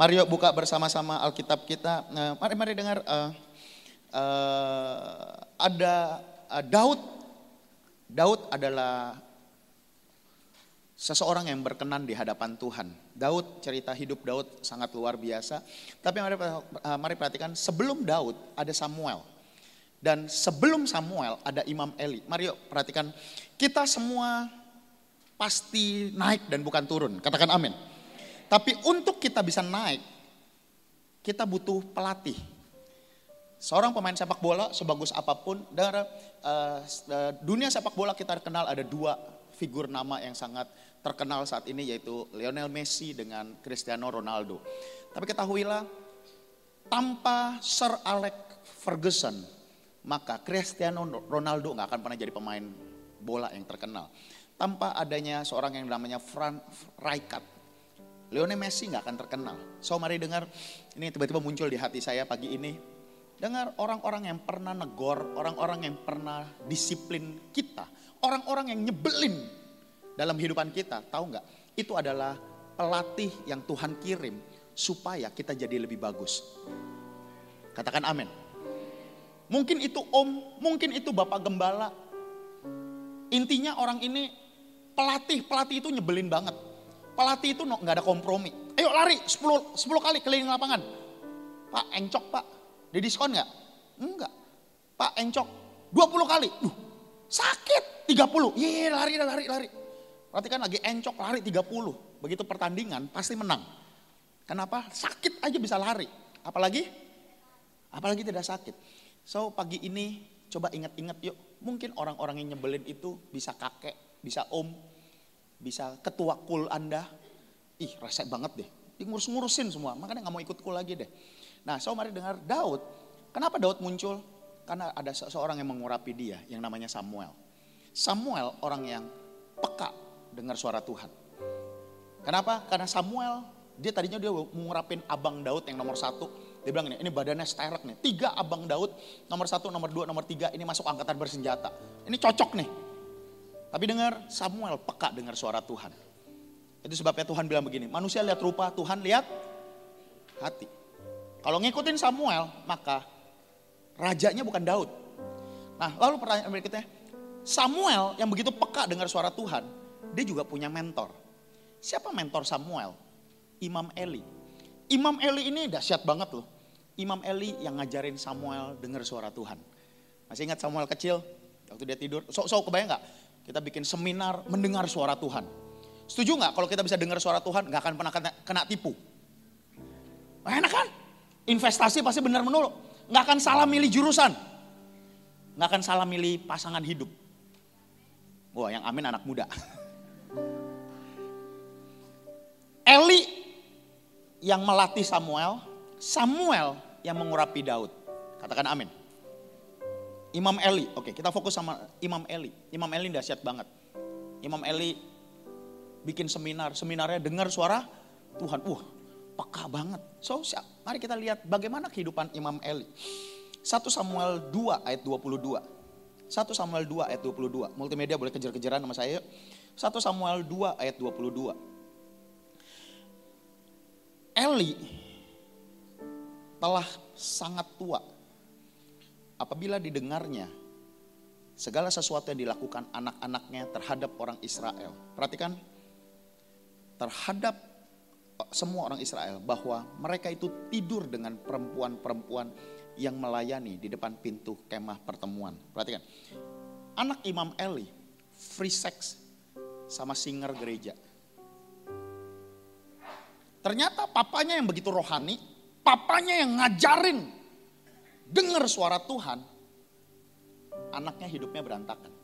Mari yuk buka bersama-sama Alkitab kita. Nah, mari mari dengar uh, uh, ada uh, Daud. Daud adalah seseorang yang berkenan di hadapan Tuhan. Daud cerita hidup Daud sangat luar biasa. Tapi mari, uh, mari perhatikan sebelum Daud ada Samuel. Dan sebelum Samuel ada Imam Eli. Mari yuk perhatikan kita semua pasti naik dan bukan turun. Katakan amin. Tapi untuk kita bisa naik, kita butuh pelatih. Seorang pemain sepak bola sebagus apa pun, dari uh, dunia sepak bola kita kenal ada dua figur nama yang sangat terkenal saat ini yaitu Lionel Messi dengan Cristiano Ronaldo. Tapi ketahuilah, tanpa Sir Alex Ferguson, maka Cristiano Ronaldo nggak akan pernah jadi pemain bola yang terkenal. Tanpa adanya seorang yang namanya Frank Rijkaard, Lionel Messi nggak akan terkenal. So mari dengar, ini tiba-tiba muncul di hati saya pagi ini. Dengar orang-orang yang pernah negor, orang-orang yang pernah disiplin kita, orang-orang yang nyebelin dalam kehidupan kita, tahu nggak? Itu adalah pelatih yang Tuhan kirim supaya kita jadi lebih bagus. Katakan amin. Mungkin itu om, mungkin itu bapak gembala. Intinya orang ini pelatih, pelatih itu nyebelin banget Pelatih itu nggak ada kompromi. Ayo lari 10, 10 kali keliling lapangan. Pak encok pak, di diskon nggak? Enggak. Pak encok 20 kali. Uh, sakit 30. Iya lari lari lari. Berarti kan lagi encok lari 30. Begitu pertandingan pasti menang. Kenapa? Sakit aja bisa lari. Apalagi? Apalagi tidak sakit. So pagi ini coba ingat-ingat yuk. Mungkin orang-orang yang nyebelin itu bisa kakek, bisa om, bisa ketua kul Anda. Ih, resek banget deh. Ngurus-ngurusin semua, makanya nggak mau ikut kul lagi deh. Nah, so mari dengar Daud. Kenapa Daud muncul? Karena ada seseorang yang mengurapi dia, yang namanya Samuel. Samuel orang yang peka dengar suara Tuhan. Kenapa? Karena Samuel, dia tadinya dia mengurapin abang Daud yang nomor satu. Dia bilang ini, ini badannya sterek nih. Tiga abang Daud, nomor satu, nomor dua, nomor tiga, ini masuk angkatan bersenjata. Ini cocok nih. Tapi dengar Samuel peka dengar suara Tuhan. Itu sebabnya Tuhan bilang begini, manusia lihat rupa, Tuhan lihat hati. Kalau ngikutin Samuel, maka rajanya bukan Daud. Nah, lalu pertanyaan berikutnya, Samuel yang begitu peka dengar suara Tuhan, dia juga punya mentor. Siapa mentor Samuel? Imam Eli. Imam Eli ini dahsyat banget loh. Imam Eli yang ngajarin Samuel dengar suara Tuhan. Masih ingat Samuel kecil? Waktu dia tidur, sok-sok kebayang gak? Kita bikin seminar mendengar suara Tuhan. Setuju nggak kalau kita bisa dengar suara Tuhan nggak akan pernah kena, kena tipu? Enak kan? Investasi pasti benar menurut. Nggak akan salah milih jurusan. Nggak akan salah milih pasangan hidup. Wah yang amin anak muda. Eli yang melatih Samuel, Samuel yang mengurapi Daud. Katakan amin. Imam Eli, oke kita fokus sama Imam Eli. Imam Eli dahsyat banget. Imam Eli bikin seminar, seminarnya dengar suara Tuhan. Wah, peka banget. So, mari kita lihat bagaimana kehidupan Imam Eli. 1 Samuel 2 ayat 22. 1 Samuel 2 ayat 22. Multimedia boleh kejar-kejaran sama saya. 1 Samuel 2 ayat 22. Eli telah sangat tua apabila didengarnya segala sesuatu yang dilakukan anak-anaknya terhadap orang Israel. Perhatikan, terhadap semua orang Israel bahwa mereka itu tidur dengan perempuan-perempuan yang melayani di depan pintu kemah pertemuan. Perhatikan, anak Imam Eli free sex sama singer gereja. Ternyata papanya yang begitu rohani, papanya yang ngajarin dengar suara Tuhan, anaknya hidupnya berantakan.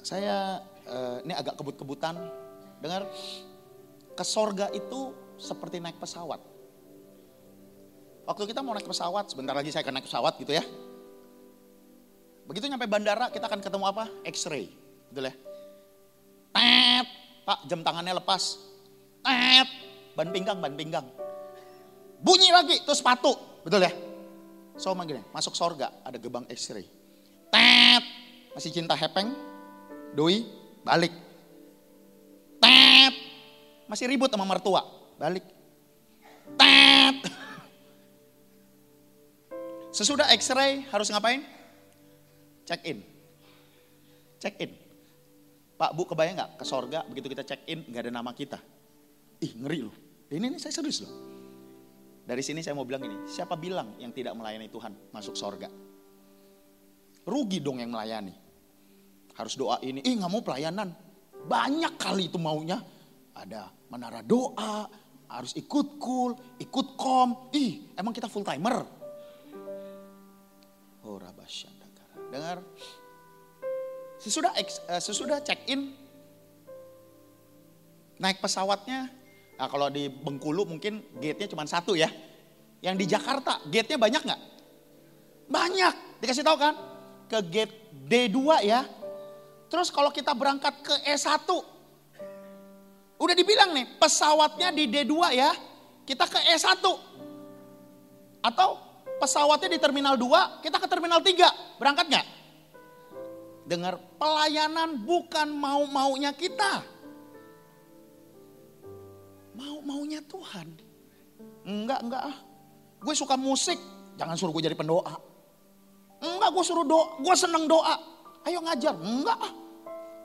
Saya uh, ini agak kebut-kebutan, dengar ke sorga itu seperti naik pesawat. Waktu kita mau naik pesawat, sebentar lagi saya akan naik pesawat gitu ya. Begitu nyampe bandara kita akan ketemu apa? X-ray, betul ya. Tet, pak jam tangannya lepas. Tet, ban pinggang, ban pinggang. Bunyi lagi, tuh sepatu, Betul ya? So gini, masuk sorga ada gebang X-ray. Tet, masih cinta hepeng, doi, balik. Tet, masih ribut sama mertua. balik. Tet. Sesudah x-ray harus ngapain? Check in. Check in. Pak Bu kebayang nggak ke sorga begitu kita check in nggak ada nama kita. Ih ngeri loh. Ini, ini saya serius loh. Dari sini saya mau bilang ini, siapa bilang yang tidak melayani Tuhan masuk sorga? Rugi dong yang melayani. Harus doa ini, ih nggak mau pelayanan. Banyak kali itu maunya. Ada menara doa, harus ikut cool, ikut kom. Ih, emang kita full timer. Oh Dengar. Sesudah uh, sesudah check in naik pesawatnya. Nah, kalau di Bengkulu mungkin gate-nya cuma satu ya. Yang di Jakarta gate-nya banyak nggak? Banyak. Dikasih tahu kan? Ke gate D2 ya. Terus kalau kita berangkat ke E1 udah dibilang nih pesawatnya di D2 ya. Kita ke E1. Atau pesawatnya di terminal 2, kita ke terminal 3. Berangkat nggak? Dengar pelayanan bukan mau-maunya kita. Mau-maunya Tuhan. Enggak, enggak ah. Gue suka musik, jangan suruh gue jadi pendoa. Enggak, gue suruh doa, gue seneng doa. Ayo ngajar, enggak ah.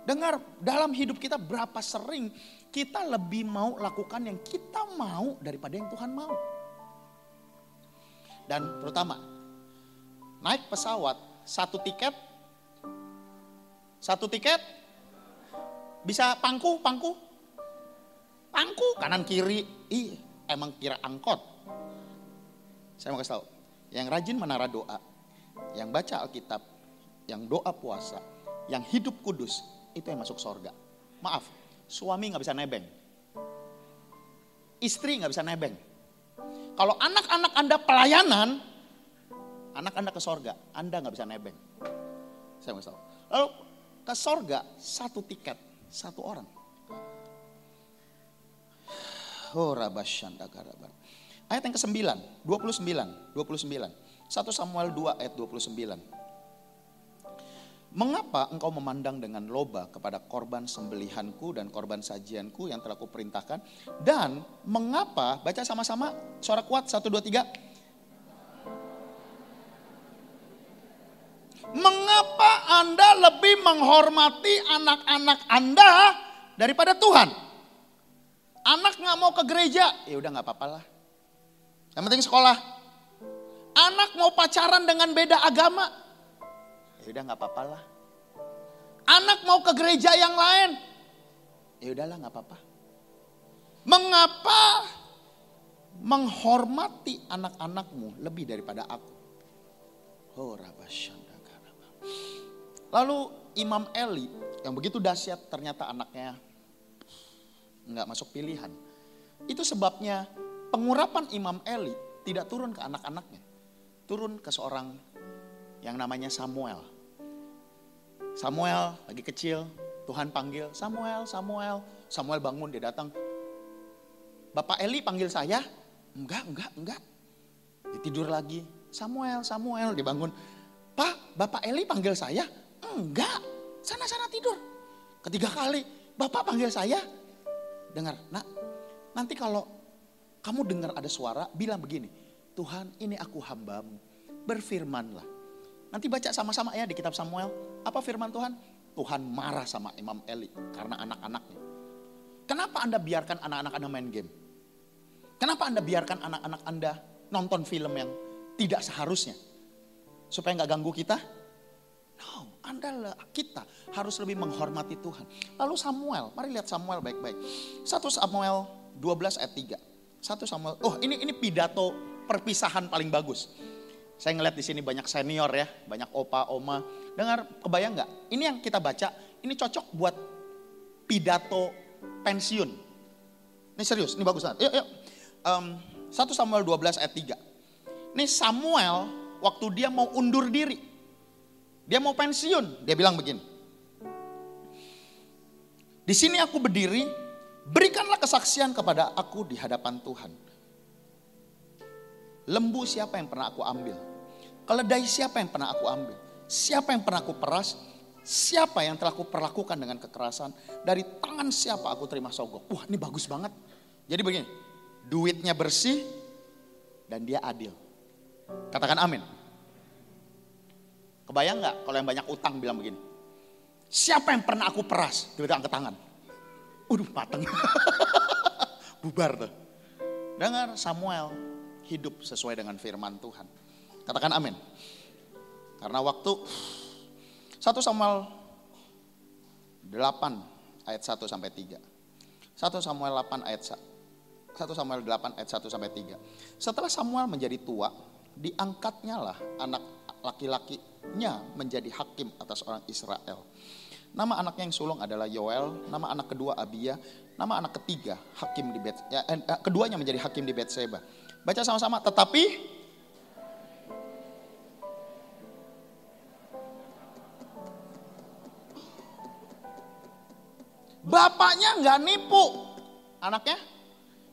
Dengar, dalam hidup kita berapa sering kita lebih mau lakukan yang kita mau daripada yang Tuhan mau. Dan terutama naik pesawat satu tiket, satu tiket bisa pangku, pangku, pangku kanan kiri, ih emang kira angkot. Saya mau kasih tahu, yang rajin menara doa, yang baca Alkitab, yang doa puasa, yang hidup kudus, itu yang masuk sorga. Maaf, suami nggak bisa nebeng. Istri nggak bisa nebeng kalau anak-anak Anda pelayanan, anak Anda ke sorga, Anda nggak bisa nebeng. Saya mau tahu. Lalu ke sorga satu tiket, satu orang. Ayat yang ke-9, 29, 29. 1 Samuel 2 ayat 29. Mengapa engkau memandang dengan loba kepada korban sembelihanku dan korban sajianku yang telah kuperintahkan? Dan mengapa, baca sama-sama, suara kuat, satu, dua, tiga. Mengapa Anda lebih menghormati anak-anak Anda daripada Tuhan? Anak nggak mau ke gereja, ya udah nggak apa-apa lah. Yang penting sekolah. Anak mau pacaran dengan beda agama, Ya udah nggak apa-apa lah. Anak mau ke gereja yang lain. Ya udahlah nggak apa-apa. Mengapa menghormati anak-anakmu lebih daripada aku? Oh, Lalu Imam Eli yang begitu dahsyat ternyata anaknya nggak masuk pilihan. Itu sebabnya pengurapan Imam Eli tidak turun ke anak-anaknya. Turun ke seorang yang namanya Samuel. Samuel lagi kecil, Tuhan panggil, Samuel, Samuel. Samuel bangun, dia datang. Bapak Eli panggil saya? Enggak, enggak, enggak. Dia tidur lagi. Samuel, Samuel, dia bangun. Pak, Bapak Eli panggil saya? Enggak, sana-sana tidur. Ketiga kali, Bapak panggil saya? Dengar, nak, nanti kalau kamu dengar ada suara, bilang begini. Tuhan, ini aku hambamu, berfirmanlah Nanti baca sama-sama ya di kitab Samuel. Apa firman Tuhan? Tuhan marah sama Imam Eli karena anak-anaknya. Kenapa Anda biarkan anak-anak Anda main game? Kenapa Anda biarkan anak-anak Anda nonton film yang tidak seharusnya? Supaya nggak ganggu kita? No, Anda kita harus lebih menghormati Tuhan. Lalu Samuel, mari lihat Samuel baik-baik. 1 Samuel 12 ayat 3. 1 Samuel, oh ini ini pidato perpisahan paling bagus. Saya ngeliat di sini banyak senior ya, banyak opa, oma. Dengar, kebayang nggak? Ini yang kita baca, ini cocok buat pidato pensiun. Ini serius, ini bagus banget. Yuk, yuk. Um, 1 Samuel 12 ayat 3. Ini Samuel waktu dia mau undur diri. Dia mau pensiun, dia bilang begini. Di sini aku berdiri, berikanlah kesaksian kepada aku di hadapan Tuhan. Lembu siapa yang pernah aku ambil? Keledai siapa yang pernah aku ambil? Siapa yang pernah aku peras? Siapa yang telah aku perlakukan dengan kekerasan? Dari tangan siapa aku terima sogok? Wah ini bagus banget. Jadi begini, duitnya bersih, dan dia adil. Katakan amin. Kebayang nggak kalau yang banyak utang bilang begini? Siapa yang pernah aku peras? Tiba-tiba angkat tangan. Udah mateng. Bubar tuh. Dengar Samuel hidup sesuai dengan firman Tuhan. Katakan amin. Karena waktu 1 Samuel 8 ayat 1 sampai 3. 1 Samuel 8 ayat 1 Samuel 8 ayat 1 sampai 3. Setelah Samuel menjadi tua, diangkatnya lah anak laki-lakinya menjadi hakim atas orang Israel. Nama anaknya yang sulung adalah Yoel, nama anak kedua Abia, nama anak ketiga hakim di Bet, ya, eh, eh keduanya menjadi hakim di Betseba. Baca sama-sama, tetapi bapaknya nggak nipu anaknya.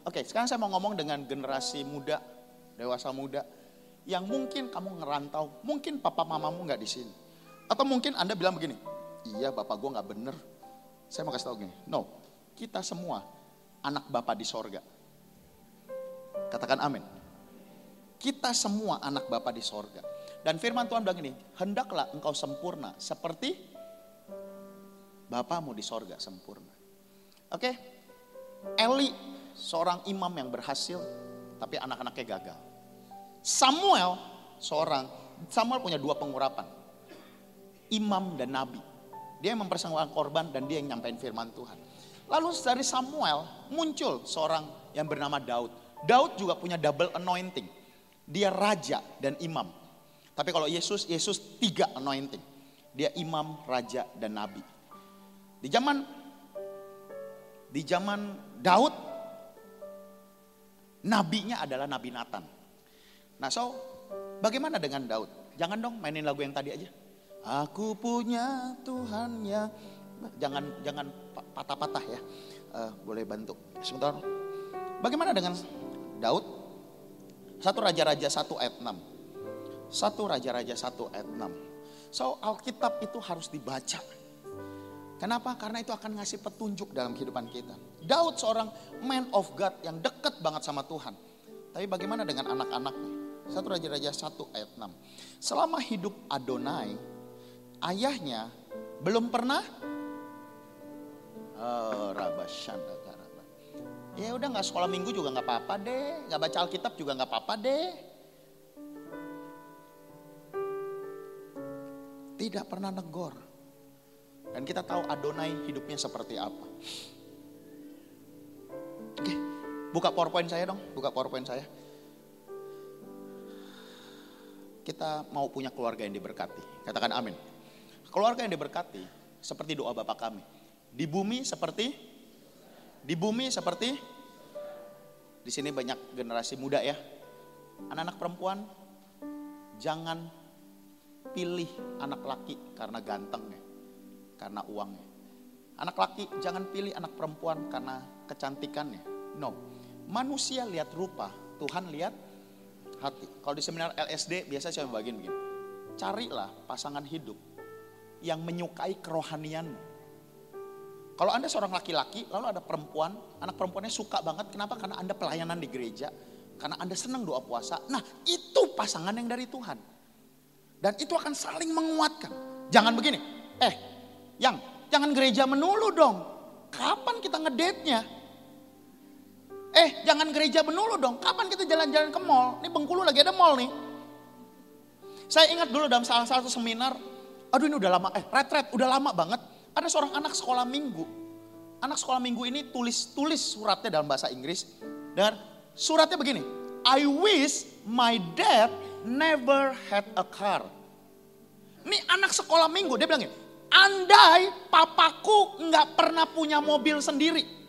Oke, sekarang saya mau ngomong dengan generasi muda, dewasa muda, yang mungkin kamu ngerantau, mungkin papa mamamu nggak di sini, atau mungkin anda bilang begini, iya bapak gue nggak bener. Saya mau kasih tahu gini, no, kita semua anak bapak di sorga. Katakan amin. Kita semua anak bapak di sorga. Dan firman Tuhan bilang ini, hendaklah engkau sempurna seperti Bapamu di sorga sempurna. Oke, Eli seorang imam yang berhasil, tapi anak-anaknya gagal. Samuel seorang, Samuel punya dua pengurapan. Imam dan nabi. Dia yang mempersembahkan korban dan dia yang nyampein firman Tuhan. Lalu dari Samuel muncul seorang yang bernama Daud. Daud juga punya double anointing. Dia raja dan imam. Tapi kalau Yesus, Yesus tiga anointing. Dia imam, raja, dan nabi. Di zaman di zaman Daud, nabinya adalah Nabi Nathan. Nah, so bagaimana dengan Daud? Jangan dong mainin lagu yang tadi aja. Aku punya Tuhan ya. Jangan jangan patah-patah ya. Uh, boleh bantu. Sebentar. Bagaimana dengan Daud? Satu Raja-Raja 1 ayat 6. Satu Raja-Raja 1 ayat 6. So Alkitab itu harus dibaca. Kenapa? Karena itu akan ngasih petunjuk dalam kehidupan kita. Daud seorang man of God yang dekat banget sama Tuhan. Tapi bagaimana dengan anak-anaknya? Satu Raja-Raja 1 ayat 6. Selama hidup Adonai, ayahnya belum pernah oh, Ya udah nggak sekolah minggu juga nggak apa-apa deh, nggak baca Alkitab juga nggak apa-apa deh. Tidak pernah negor. Dan kita tahu Adonai hidupnya seperti apa. Oke, buka PowerPoint saya dong, buka PowerPoint saya. Kita mau punya keluarga yang diberkati. Katakan amin. Keluarga yang diberkati seperti doa Bapak kami. Di bumi seperti di bumi seperti di sini banyak generasi muda ya. Anak-anak perempuan jangan pilih anak laki karena gantengnya, karena uangnya. Anak laki jangan pilih anak perempuan karena kecantikannya. No. Manusia lihat rupa, Tuhan lihat hati. Kalau di seminar LSD biasa saya bagian begini. Carilah pasangan hidup yang menyukai kerohanianmu. Kalau Anda seorang laki-laki, lalu ada perempuan, anak perempuannya suka banget. Kenapa? Karena Anda pelayanan di gereja. Karena Anda senang doa puasa. Nah itu pasangan yang dari Tuhan. Dan itu akan saling menguatkan. Jangan begini, eh yang jangan gereja menulu dong. Kapan kita ngedate-nya? Eh jangan gereja menulu dong. Kapan kita jalan-jalan ke mall? Ini Bengkulu lagi ada mall nih. Saya ingat dulu dalam salah satu seminar. Aduh ini udah lama, eh retret udah lama banget. Ada seorang anak sekolah minggu. Anak sekolah minggu ini tulis-tulis suratnya dalam bahasa Inggris. Dan suratnya begini. I wish my dad never had a car. Ini anak sekolah minggu, dia bilang gini. Andai papaku nggak pernah punya mobil sendiri.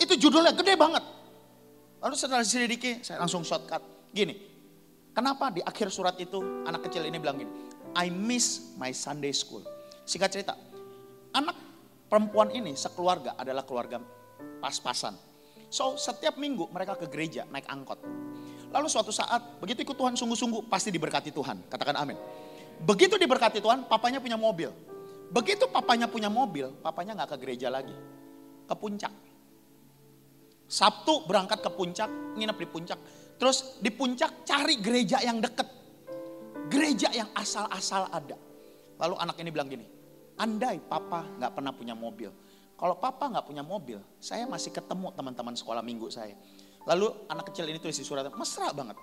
Itu judulnya gede banget. Lalu setelah diselidiki, saya langsung shortcut. Gini, kenapa di akhir surat itu anak kecil ini bilang gini. I miss my Sunday school. Singkat cerita, Anak perempuan ini sekeluarga adalah keluarga pas-pasan. So setiap minggu mereka ke gereja naik angkot. Lalu suatu saat begitu ikut Tuhan sungguh-sungguh pasti diberkati Tuhan. Katakan amin. Begitu diberkati Tuhan papanya punya mobil. Begitu papanya punya mobil papanya nggak ke gereja lagi. Ke puncak. Sabtu berangkat ke puncak, nginep di puncak. Terus di puncak cari gereja yang deket. Gereja yang asal-asal ada. Lalu anak ini bilang gini, andai papa nggak pernah punya mobil. Kalau papa nggak punya mobil, saya masih ketemu teman-teman sekolah minggu saya. Lalu anak kecil ini tulis di surat, mesra banget.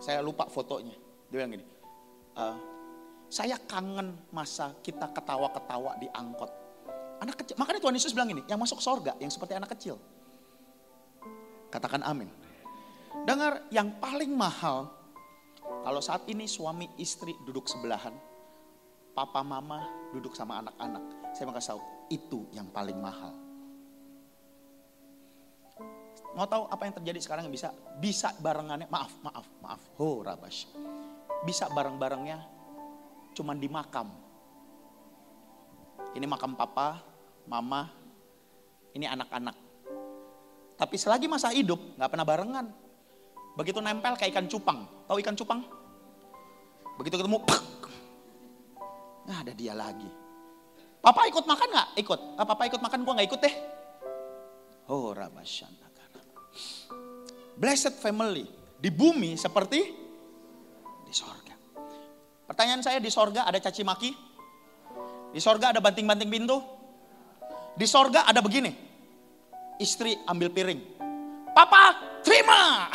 Saya lupa fotonya. Dia bilang gini, e, saya kangen masa kita ketawa-ketawa di angkot. Anak kecil, makanya Tuhan Yesus bilang ini, yang masuk sorga, yang seperti anak kecil. Katakan amin. Dengar, yang paling mahal, kalau saat ini suami istri duduk sebelahan, papa mama duduk sama anak-anak. Saya mau kasih tahu, itu yang paling mahal. Mau tahu apa yang terjadi sekarang yang bisa? Bisa barengannya, maaf, maaf, maaf. Ho, rabas. Bisa bareng-barengnya cuman di makam. Ini makam papa, mama, ini anak-anak. Tapi selagi masa hidup nggak pernah barengan. Begitu nempel kayak ikan cupang. Tahu ikan cupang? Begitu ketemu, nah ada dia lagi. Papa ikut makan nggak? Ikut. Ah, papa ikut makan, gua nggak ikut deh. Oh, Rabasyana. Blessed family di bumi seperti di sorga. Pertanyaan saya di sorga ada caci maki? Di sorga ada banting-banting pintu? Di sorga ada begini. Istri ambil piring. Papa terima.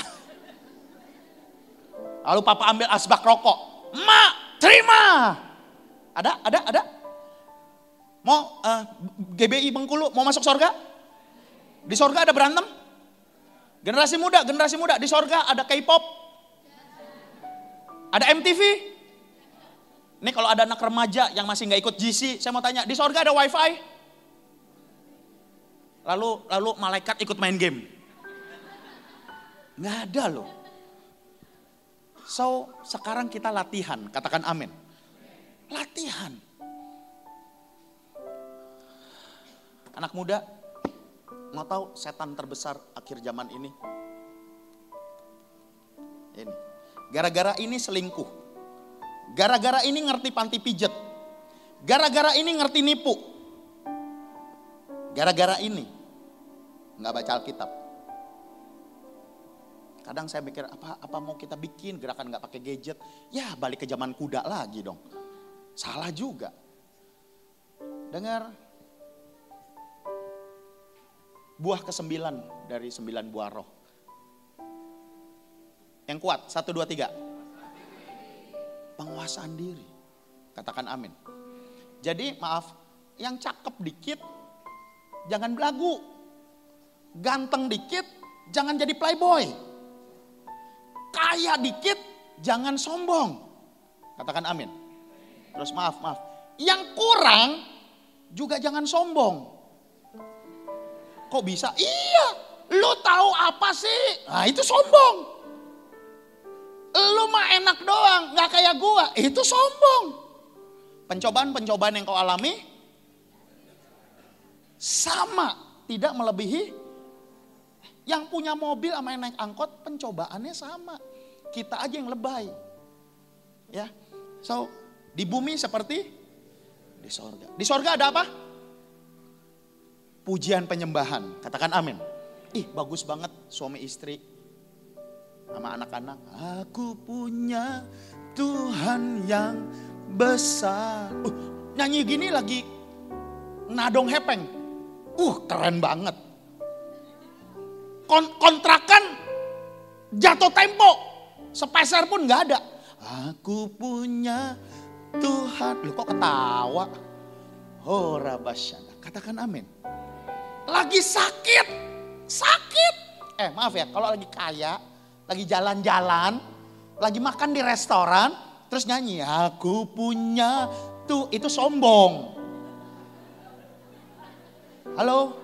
Lalu papa ambil asbak rokok. Ma terima. Ada, ada, ada. Mau uh, eh, GBI Bengkulu mau masuk sorga? Di sorga ada berantem? Generasi muda, generasi muda. Di sorga ada K-pop. Ada MTV. Ini kalau ada anak remaja yang masih nggak ikut GC, saya mau tanya, di sorga ada wifi? Lalu lalu malaikat ikut main game? Nggak ada loh. So, sekarang kita latihan, katakan amin. Latihan. Anak muda, mau tahu setan terbesar akhir zaman ini? Ini. Gara-gara ini selingkuh. Gara-gara ini ngerti panti pijet. Gara-gara ini ngerti nipu. Gara-gara ini nggak baca Alkitab. Kadang saya mikir apa apa mau kita bikin gerakan nggak pakai gadget? Ya balik ke zaman kuda lagi dong. Salah juga. Dengar buah kesembilan dari sembilan buah roh. Yang kuat, satu, dua, tiga penguasaan diri. Katakan amin. Jadi maaf, yang cakep dikit jangan belagu. Ganteng dikit jangan jadi playboy. Kaya dikit jangan sombong. Katakan amin. Terus maaf, maaf. Yang kurang juga jangan sombong. Kok bisa? Iya, lu tahu apa sih? Nah, itu sombong. Lu mah enak doang, nggak kayak gua. Itu sombong. Pencobaan-pencobaan yang kau alami sama, tidak melebihi yang punya mobil sama yang naik angkot pencobaannya sama. Kita aja yang lebay. Ya. So, di bumi seperti di sorga. Di sorga ada apa? Pujian penyembahan. Katakan amin. Ih, bagus banget suami istri sama anak-anak. Aku punya Tuhan yang besar. Uh, nyanyi gini lagi nadong hepeng. Uh, keren banget. Kon kontrakan jatuh tempo. Sepeser pun nggak ada. Aku punya Tuhan. Lu kok ketawa? Oh, rabasyana. Katakan amin. Lagi sakit. Sakit. Eh maaf ya, kalau lagi kaya, lagi jalan-jalan, lagi makan di restoran, terus nyanyi, aku punya tuh, itu sombong. Halo?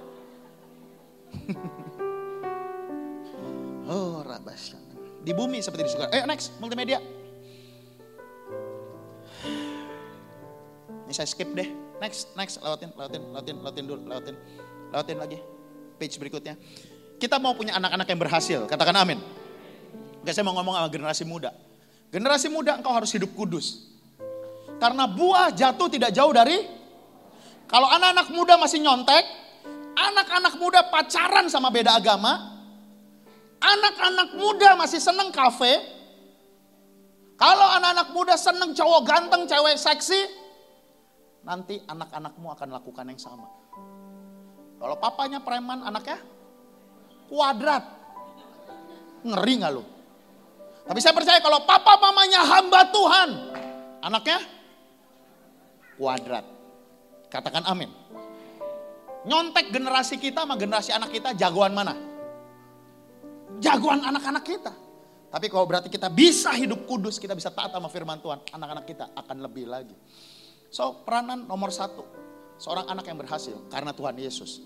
oh, rabasya. Di bumi seperti di surga. Eh, next, multimedia. Ini saya skip deh. Next, next, lewatin, lewatin, lewatin, lewatin dulu, lewatin. Lewatin lagi. Page berikutnya. Kita mau punya anak-anak yang berhasil. Katakan amin. Oke, saya mau ngomong sama generasi muda. Generasi muda engkau harus hidup kudus. Karena buah jatuh tidak jauh dari kalau anak-anak muda masih nyontek, anak-anak muda pacaran sama beda agama, anak-anak muda masih seneng kafe, kalau anak-anak muda seneng cowok ganteng, cewek seksi, nanti anak-anakmu akan lakukan yang sama. Kalau papanya preman, anaknya kuadrat. Ngeri nggak lu? Tapi saya percaya kalau papa mamanya hamba Tuhan, anaknya kuadrat. Katakan amin. Nyontek generasi kita sama generasi anak kita jagoan mana? Jagoan anak-anak kita. Tapi kalau berarti kita bisa hidup kudus, kita bisa taat sama firman Tuhan, anak-anak kita akan lebih lagi. So peranan nomor satu, seorang anak yang berhasil karena Tuhan Yesus.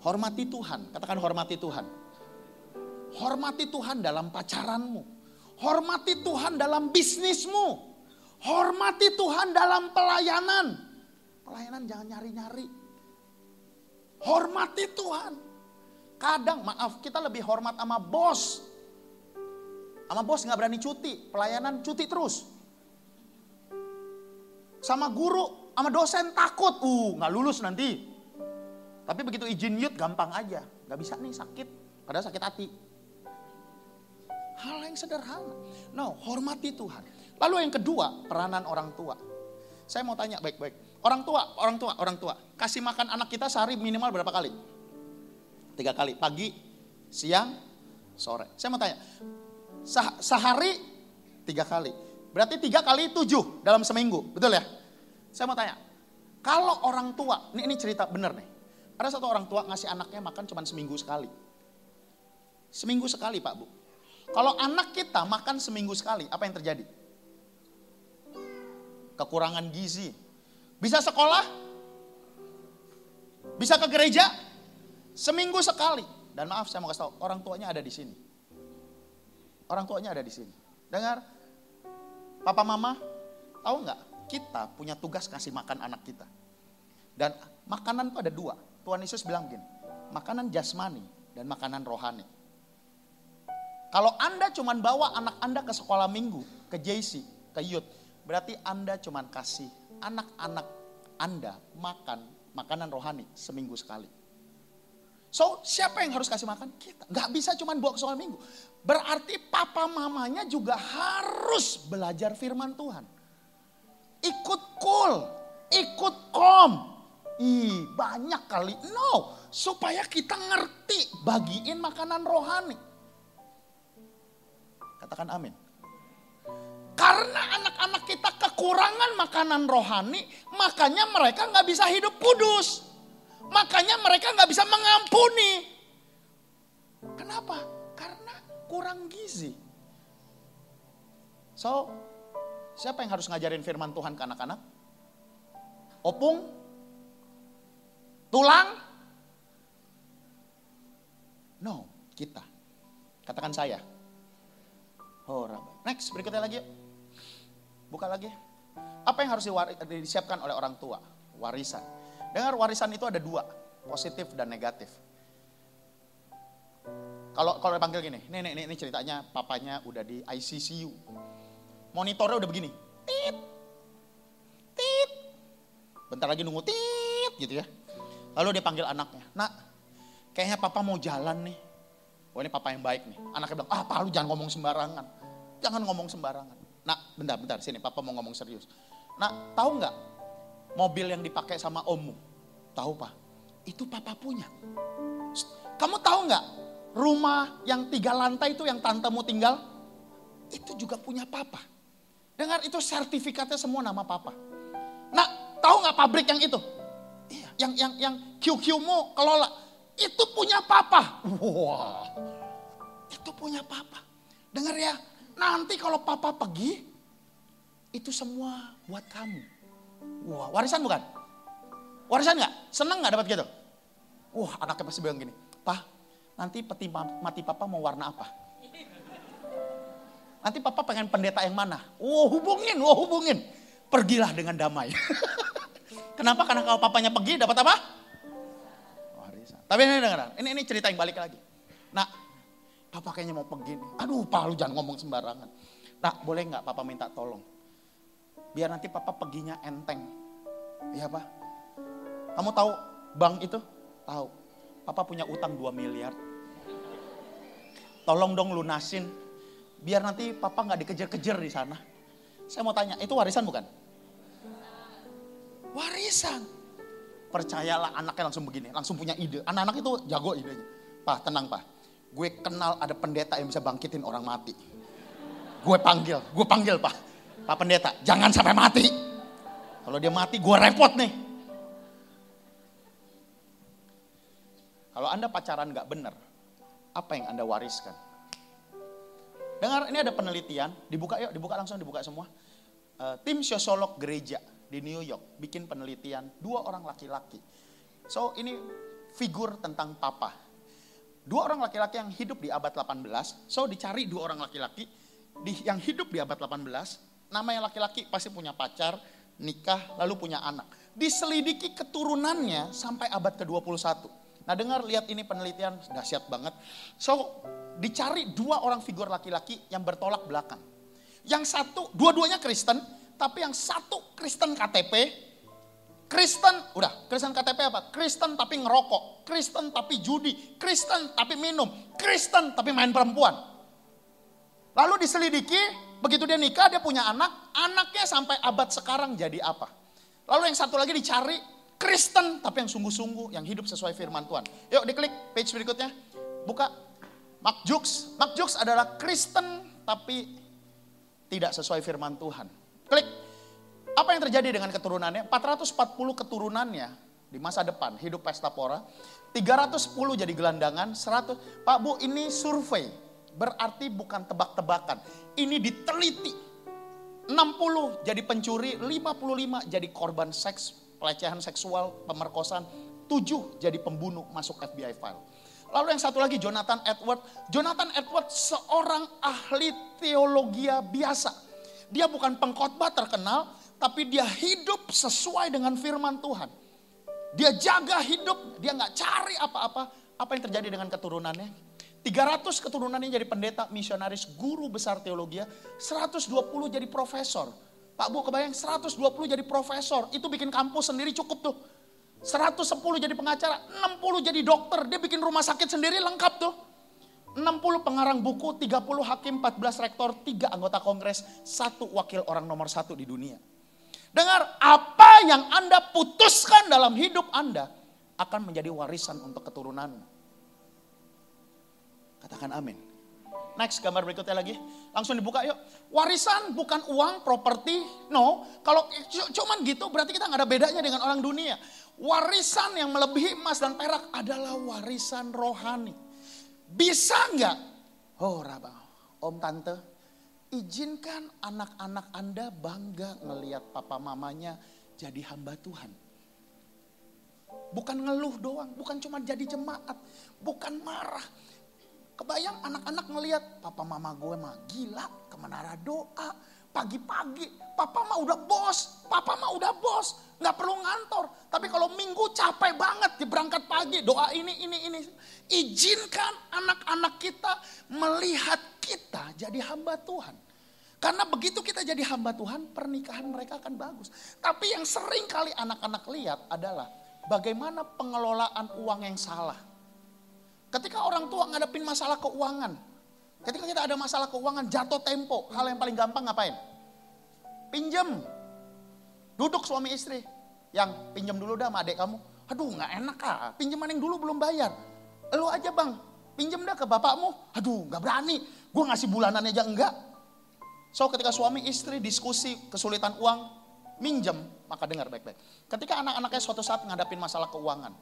Hormati Tuhan, katakan hormati Tuhan. Hormati Tuhan dalam pacaranmu. Hormati Tuhan dalam bisnismu. Hormati Tuhan dalam pelayanan. Pelayanan jangan nyari-nyari. Hormati Tuhan. Kadang maaf kita lebih hormat sama bos. Sama bos nggak berani cuti, pelayanan cuti terus. Sama guru, sama dosen takut, uh nggak lulus nanti. Tapi begitu izin yud gampang aja, nggak bisa nih sakit, padahal sakit hati. Hal yang sederhana. No, hormati Tuhan. Lalu yang kedua, peranan orang tua. Saya mau tanya baik-baik. Orang tua, orang tua, orang tua. Kasih makan anak kita sehari minimal berapa kali? Tiga kali. Pagi, siang, sore. Saya mau tanya. Sehari tiga kali. Berarti tiga kali tujuh dalam seminggu. Betul ya? Saya mau tanya. Kalau orang tua, ini, ini cerita bener nih. Ada satu orang tua ngasih anaknya makan cuma seminggu sekali. Seminggu sekali Pak Bu. Kalau anak kita makan seminggu sekali, apa yang terjadi? Kekurangan gizi. Bisa sekolah? Bisa ke gereja? Seminggu sekali. Dan maaf saya mau kasih tahu, orang tuanya ada di sini. Orang tuanya ada di sini. Dengar, papa mama, tahu nggak? Kita punya tugas kasih makan anak kita. Dan makanan itu ada dua. Tuhan Yesus bilang begini, makanan jasmani dan makanan rohani. Kalau Anda cuma bawa anak Anda ke sekolah minggu, ke JC, ke youth, berarti Anda cuma kasih anak-anak Anda makan makanan rohani seminggu sekali. So, siapa yang harus kasih makan? Kita. Gak bisa cuma ke sekolah minggu. Berarti papa mamanya juga harus belajar firman Tuhan. Ikut cool, ikut kom. Ih, banyak kali. No, supaya kita ngerti bagiin makanan rohani. Katakan amin. Karena anak-anak kita kekurangan makanan rohani, makanya mereka nggak bisa hidup kudus. Makanya mereka nggak bisa mengampuni. Kenapa? Karena kurang gizi. So, siapa yang harus ngajarin firman Tuhan ke anak-anak? Opung? Tulang? No, kita. Katakan saya. Oh, Next, berikutnya lagi. Buka lagi. Apa yang harus disiapkan oleh orang tua? Warisan. Dengar warisan itu ada dua, positif dan negatif. Kalau kalau dipanggil gini, ini, ini, ini ceritanya papanya udah di ICCU. Monitornya udah begini. Tit. Tit. Bentar lagi nunggu tit gitu ya. Lalu dia panggil anaknya. Nak, kayaknya papa mau jalan nih. Oh ini papa yang baik nih. Anaknya bilang, ah pak lu jangan ngomong sembarangan. Jangan ngomong sembarangan. Nah, bentar, bentar, sini papa mau ngomong serius. Nah, tahu nggak mobil yang dipakai sama ommu? Tahu pak? Itu papa punya. Kamu tahu nggak rumah yang tiga lantai itu yang tantemu tinggal? Itu juga punya papa. Dengar itu sertifikatnya semua nama papa. Nah, tahu nggak pabrik yang itu? Iya, yang yang yang QQ-mu kelola itu punya papa. Wah, itu punya papa. Dengar ya, Nanti kalau papa pergi, itu semua buat kamu. Wah, warisan bukan? Warisan nggak? Seneng nggak dapat gitu? Wah, anaknya pasti bilang gini, Pak, nanti peti mati papa mau warna apa? Nanti papa pengen pendeta yang mana? Wah, hubungin, wah hubungin. Pergilah dengan damai. Kenapa? Karena kalau papanya pergi dapat apa? Warisan. Tapi ini dengar, ini, ini cerita yang balik lagi. Nah, Papa kayaknya mau pergi nih. Aduh, Pak lu jangan ngomong sembarangan. Nah, boleh nggak Papa minta tolong? Biar nanti Papa perginya enteng. Iya, Pak. Kamu tahu bank itu? Tahu. Papa punya utang 2 miliar. tolong dong lunasin. Biar nanti papa nggak dikejar-kejar di sana. Saya mau tanya, itu warisan bukan? Warisan. Percayalah anaknya langsung begini, langsung punya ide. Anak-anak itu jago idenya. Pak, tenang pak. Gue kenal ada pendeta yang bisa bangkitin orang mati. Gue panggil, gue panggil pak. Pak pendeta, jangan sampai mati. Kalau dia mati, gue repot nih. Kalau Anda pacaran nggak benar, apa yang Anda wariskan? Dengar, ini ada penelitian, dibuka yuk, dibuka langsung, dibuka semua. Uh, tim sosiolog gereja di New York bikin penelitian dua orang laki-laki. So ini figur tentang papa. Dua orang laki-laki yang hidup di abad 18. So dicari dua orang laki-laki yang hidup di abad 18. Namanya laki-laki pasti punya pacar, nikah, lalu punya anak. Diselidiki keturunannya sampai abad ke-21. Nah dengar lihat ini penelitian dahsyat banget. So dicari dua orang figur laki-laki yang bertolak belakang. Yang satu dua-duanya Kristen, tapi yang satu Kristen KTP, Kristen, udah, Kristen KTP apa? Kristen tapi ngerokok, Kristen tapi judi, Kristen tapi minum, Kristen tapi main perempuan. Lalu diselidiki, begitu dia nikah, dia punya anak, anaknya sampai abad sekarang jadi apa? Lalu yang satu lagi dicari, Kristen tapi yang sungguh-sungguh, yang hidup sesuai firman Tuhan. Yuk diklik page berikutnya. Buka. Mark Jux. Mark Jux adalah Kristen tapi tidak sesuai firman Tuhan. Klik. Apa yang terjadi dengan keturunannya? 440 keturunannya di masa depan hidup pesta pora. 310 jadi gelandangan, 100. Pak Bu ini survei. Berarti bukan tebak-tebakan. Ini diteliti. 60 jadi pencuri, 55 jadi korban seks pelecehan seksual, pemerkosaan. Tujuh jadi pembunuh masuk FBI file. Lalu yang satu lagi Jonathan Edward. Jonathan Edward seorang ahli teologi biasa. Dia bukan pengkhotbah terkenal, tapi dia hidup sesuai dengan firman Tuhan. Dia jaga hidup, dia nggak cari apa-apa. Apa yang terjadi dengan keturunannya? 300 keturunannya jadi pendeta, misionaris, guru besar teologi, 120 jadi profesor. Pak Bu kebayang 120 jadi profesor, itu bikin kampus sendiri cukup tuh. 110 jadi pengacara, 60 jadi dokter, dia bikin rumah sakit sendiri lengkap tuh. 60 pengarang buku, 30 hakim, 14 rektor, 3 anggota kongres, satu wakil orang nomor satu di dunia. Dengar, apa yang Anda putuskan dalam hidup Anda akan menjadi warisan untuk keturunan. Katakan amin. Next gambar berikutnya lagi. Langsung dibuka yuk. Warisan bukan uang, properti. No. Kalau cuman gitu berarti kita nggak ada bedanya dengan orang dunia. Warisan yang melebihi emas dan perak adalah warisan rohani. Bisa nggak? Oh Rabang, om tante, izinkan anak-anak Anda bangga ngelihat papa mamanya jadi hamba Tuhan. Bukan ngeluh doang, bukan cuma jadi jemaat, bukan marah, Kebayang anak-anak ngelihat papa mama gue mah gila ke menara doa. Pagi-pagi papa mah udah bos, papa mah udah bos. Nggak perlu ngantor. Tapi kalau minggu capek banget di berangkat pagi doa ini, ini, ini. Izinkan anak-anak kita melihat kita jadi hamba Tuhan. Karena begitu kita jadi hamba Tuhan, pernikahan mereka akan bagus. Tapi yang sering kali anak-anak lihat adalah bagaimana pengelolaan uang yang salah. Ketika orang tua ngadepin masalah keuangan, ketika kita ada masalah keuangan, jatuh tempo, hal yang paling gampang ngapain? Pinjam. Duduk suami istri. Yang pinjam dulu dah sama adik kamu. Aduh nggak enak ah, pinjaman yang dulu belum bayar. Lu aja bang, pinjam dah ke bapakmu. Aduh nggak berani, gue ngasih bulanan aja enggak. So ketika suami istri diskusi kesulitan uang, minjem, maka dengar baik-baik. Ketika anak-anaknya suatu saat ngadapin masalah keuangan,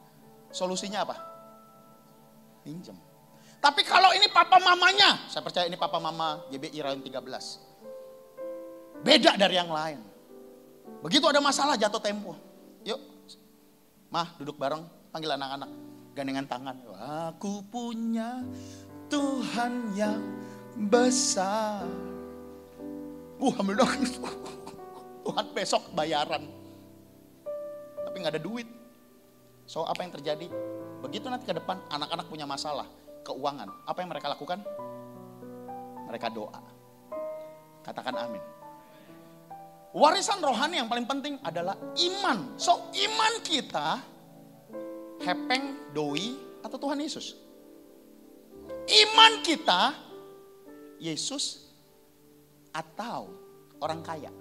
solusinya apa? Pinjam. Tapi kalau ini papa mamanya, saya percaya ini papa mama GBI Rayon 13. Beda dari yang lain. Begitu ada masalah jatuh tempo. Yuk, mah duduk bareng, panggil anak-anak. Gandengan tangan. Aku punya Tuhan yang besar. Uh, ambil dong. Tuhan besok bayaran. Tapi nggak ada duit. So apa yang terjadi? Begitu nanti ke depan anak-anak punya masalah keuangan, apa yang mereka lakukan? Mereka doa. Katakan amin. Warisan rohani yang paling penting adalah iman. So iman kita hepeng, doi, atau Tuhan Yesus. Iman kita Yesus atau orang kaya.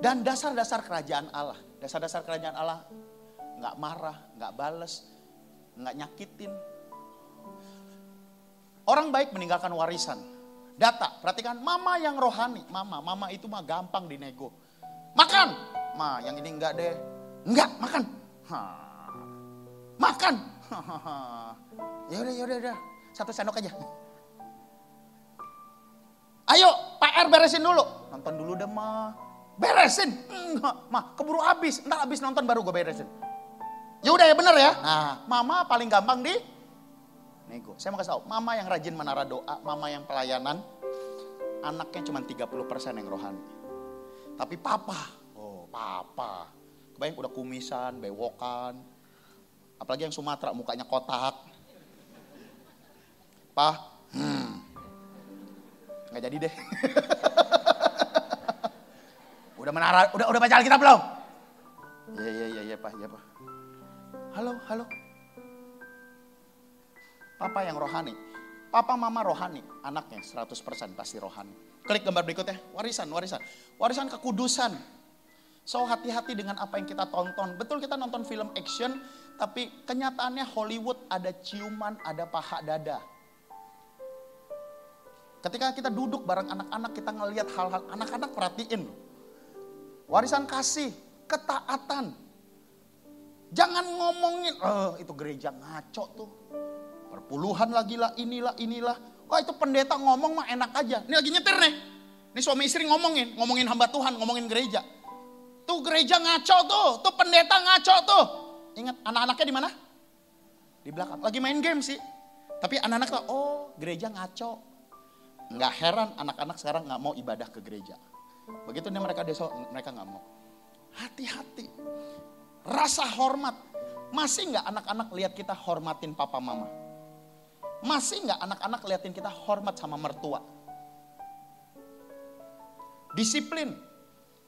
Dan dasar-dasar kerajaan Allah. Dasar-dasar kerajaan Allah nggak marah, nggak bales, nggak nyakitin. Orang baik meninggalkan warisan. Data, perhatikan mama yang rohani. Mama, mama itu mah gampang dinego. Makan. Ma, yang ini enggak deh. Enggak, makan. Ha. Makan. ya udah, ya udah. Satu sendok aja. Ayo, PR beresin dulu. Nonton dulu deh, Ma. Beresin. Enggak, Ma, keburu habis. Entar habis nonton baru gue beresin. Ya udah ya bener ya. Nah, mama paling gampang di nego. Saya mau kasih tahu, mama yang rajin menara doa, mama yang pelayanan, anaknya cuma 30% yang rohani. Tapi papa, oh papa. Kebayang udah kumisan, bewokan. Apalagi yang Sumatera mukanya kotak. Pa, hmm. Nggak jadi deh. udah menara, udah udah baca Alkitab belum? Iya iya iya iya Pak, iya Pak. Halo, halo. Papa yang rohani. Papa mama rohani, anaknya 100% pasti rohani. Klik gambar berikutnya, warisan, warisan. Warisan kekudusan. So hati-hati dengan apa yang kita tonton. Betul kita nonton film action, tapi kenyataannya Hollywood ada ciuman, ada paha dada. Ketika kita duduk bareng anak-anak, kita ngelihat hal-hal, anak-anak perhatiin. Warisan kasih, ketaatan, Jangan ngomongin, oh, itu gereja ngaco tuh. Perpuluhan lagi lah, inilah, inilah. Wah itu pendeta ngomong mah enak aja. Ini lagi nyetir nih. Ini suami istri ngomongin, ngomongin hamba Tuhan, ngomongin gereja. Tuh gereja ngaco tuh, tuh pendeta ngaco tuh. Ingat anak-anaknya di mana? Di belakang. Lagi main game sih. Tapi anak-anak tuh, oh gereja ngaco. Nggak heran anak-anak sekarang nggak mau ibadah ke gereja. Begitu nih mereka desa, mereka nggak mau. Hati-hati. Rasa hormat. Masih nggak anak-anak lihat kita hormatin papa mama? Masih nggak anak-anak liatin kita hormat sama mertua? Disiplin.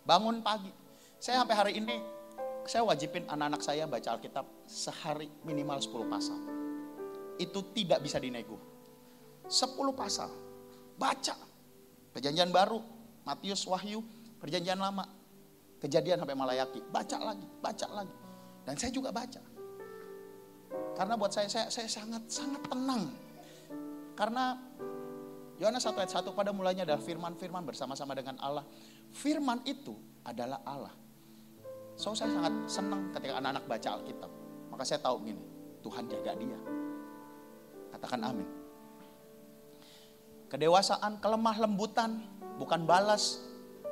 Bangun pagi. Saya sampai hari ini, saya wajibin anak-anak saya baca Alkitab sehari minimal 10 pasal. Itu tidak bisa dinego. 10 pasal. Baca. Perjanjian baru, Matius, Wahyu, perjanjian lama, Kejadian sampai Malayaki. Baca lagi, baca lagi. Dan saya juga baca. Karena buat saya, saya, saya sangat sangat tenang. Karena Yohanes 1 ayat 1 pada mulanya adalah firman-firman bersama-sama dengan Allah. Firman itu adalah Allah. So saya sangat senang ketika anak-anak baca Alkitab. Maka saya tahu gini, Tuhan jaga dia. Katakan amin. Kedewasaan, kelemah lembutan, bukan balas.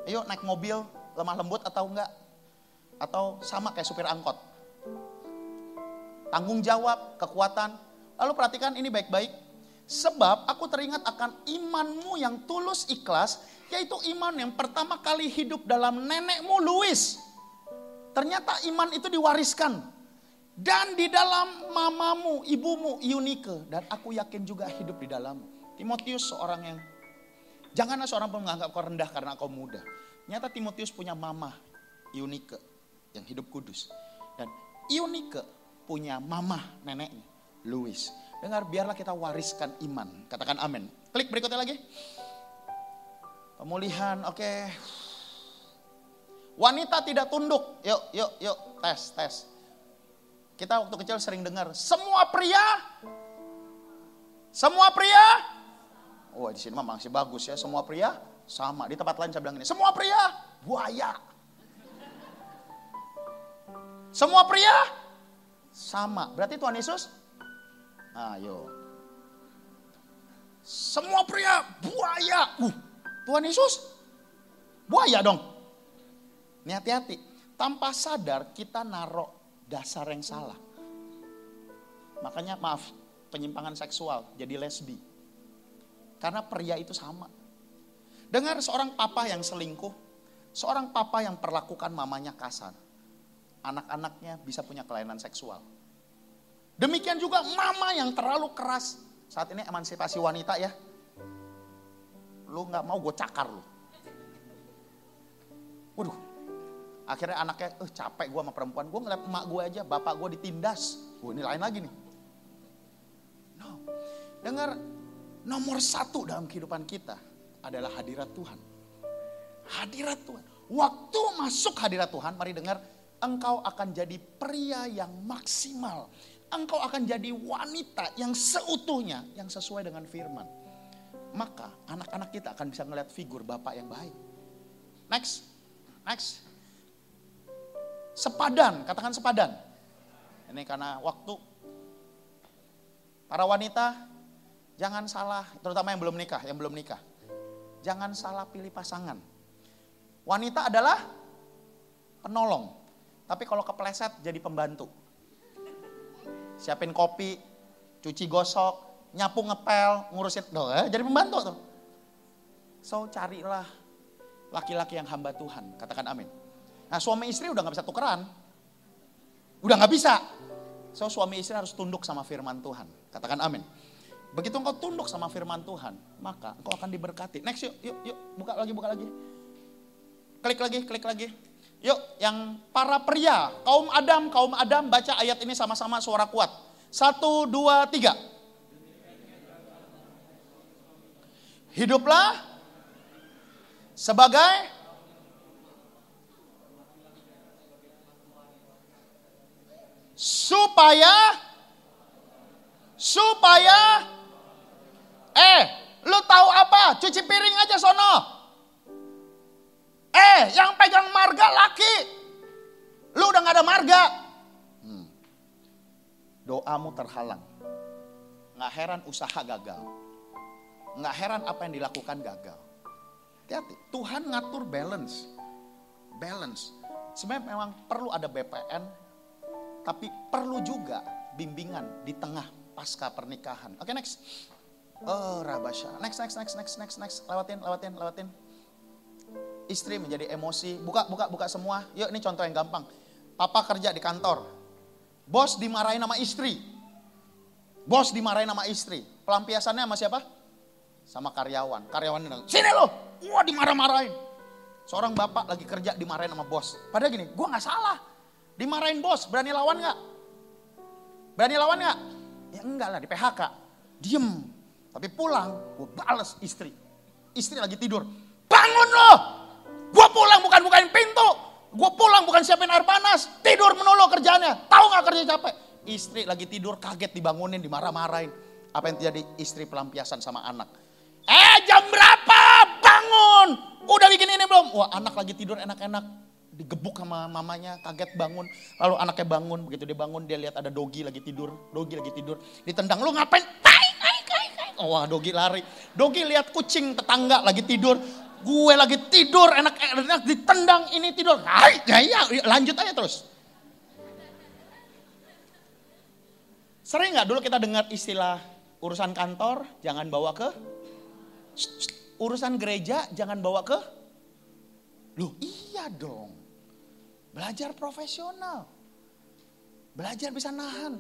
Ayo naik mobil, lemah lembut atau enggak? Atau sama kayak supir angkot? Tanggung jawab, kekuatan. Lalu perhatikan ini baik-baik. Sebab aku teringat akan imanmu yang tulus ikhlas, yaitu iman yang pertama kali hidup dalam nenekmu Louis. Ternyata iman itu diwariskan. Dan di dalam mamamu, ibumu Eunike. Dan aku yakin juga hidup di dalammu. Timotius seorang yang, janganlah seorang pun menganggap kau rendah karena kau muda. Nyata Timotius punya mama Eunike yang hidup kudus. Dan Eunike punya mama neneknya Louis. Dengar biarlah kita wariskan iman. Katakan amin. Klik berikutnya lagi. Pemulihan, oke. Okay. Wanita tidak tunduk. Yuk, yuk, yuk. Tes, tes. Kita waktu kecil sering dengar, semua pria, semua pria. Oh, di sini mah masih bagus ya, semua pria sama, di tempat lain saya bilang ini, semua pria buaya. Semua pria sama. Berarti Tuhan Yesus, ayo. Semua pria buaya. Uh, Tuhan Yesus, buaya dong. Ini hati-hati. Tanpa sadar kita narok dasar yang salah. Makanya maaf, penyimpangan seksual jadi lesbi. Karena pria itu sama. Dengar seorang papa yang selingkuh, seorang papa yang perlakukan mamanya kasar. Anak-anaknya bisa punya kelainan seksual. Demikian juga mama yang terlalu keras. Saat ini emansipasi wanita ya. Lu nggak mau gue cakar lu. Waduh, akhirnya anaknya, eh capek gue sama perempuan. Gue ngeliat emak gue aja, bapak gue ditindas. Gue ini lain lagi nih. Dengar, nomor satu dalam kehidupan kita adalah hadirat Tuhan. Hadirat Tuhan. Waktu masuk hadirat Tuhan, mari dengar, engkau akan jadi pria yang maksimal. Engkau akan jadi wanita yang seutuhnya, yang sesuai dengan firman. Maka anak-anak kita akan bisa melihat figur Bapak yang baik. Next, next. Sepadan, katakan sepadan. Ini karena waktu. Para wanita, jangan salah, terutama yang belum nikah, yang belum nikah. Jangan salah pilih pasangan. Wanita adalah penolong. Tapi kalau kepleset jadi pembantu. Siapin kopi, cuci gosok, nyapu ngepel, ngurusin, doh, eh, jadi pembantu tuh. So carilah laki-laki yang hamba Tuhan, katakan amin. Nah suami istri udah gak bisa tukeran. Udah gak bisa. So suami istri harus tunduk sama firman Tuhan. Katakan amin. Begitu engkau tunduk sama firman Tuhan, maka engkau akan diberkati. Next yuk, yuk, yuk, buka lagi, buka lagi. Klik lagi, klik lagi. Yuk, yang para pria, kaum Adam, kaum Adam, baca ayat ini sama-sama suara kuat. Satu, dua, tiga. Hiduplah sebagai supaya supaya eh lu tahu apa? Cuci piring aja sono. Eh yang pegang marga laki. Lu udah gak ada marga. Hmm. doamu terhalang. Nggak heran usaha gagal. Nggak heran apa yang dilakukan gagal. Hati-hati Tuhan ngatur balance. Balance. Sebenarnya memang perlu ada BPN tapi perlu juga bimbingan di tengah pasca pernikahan. Oke okay, next. Oh Rabasha. Next, next, next, next, next, next. Lewatin, lewatin, lewatin. Istri menjadi emosi. Buka, buka, buka semua. Yuk ini contoh yang gampang. Papa kerja di kantor. Bos dimarahin sama istri. Bos dimarahin sama istri. Pelampiasannya sama siapa? Sama karyawan. Karyawan ini, sini lo. Wah dimarah-marahin. Seorang bapak lagi kerja dimarahin sama bos. Padahal gini, gue gak salah. Dimarahin bos, berani lawan nggak? Berani lawan nggak? Ya enggak lah, di PHK. Diem. Tapi pulang, gue bales istri. Istri lagi tidur. Bangun loh! Gue pulang bukan bukain pintu. Gue pulang bukan siapin air panas. Tidur menolo kerjanya. Tahu nggak kerja capek? Istri lagi tidur kaget dibangunin, dimarah-marahin. Apa yang terjadi? Istri pelampiasan sama anak. Eh jam berapa? Bangun! Udah bikin ini belum? Wah anak lagi tidur enak-enak digebuk sama mamanya, kaget bangun. Lalu anaknya bangun, begitu dia bangun dia lihat ada dogi lagi tidur, dogi lagi tidur. Ditendang, lu ngapain? Tai. Oh, wah dogi lari. Dogi lihat kucing tetangga lagi tidur. Gue lagi tidur, enak-enak ditendang, ini tidur. Hai, ya, ya, lanjut aja terus. Sering nggak dulu kita dengar istilah urusan kantor jangan bawa ke urusan gereja jangan bawa ke Loh iya dong. Belajar profesional. Belajar bisa nahan.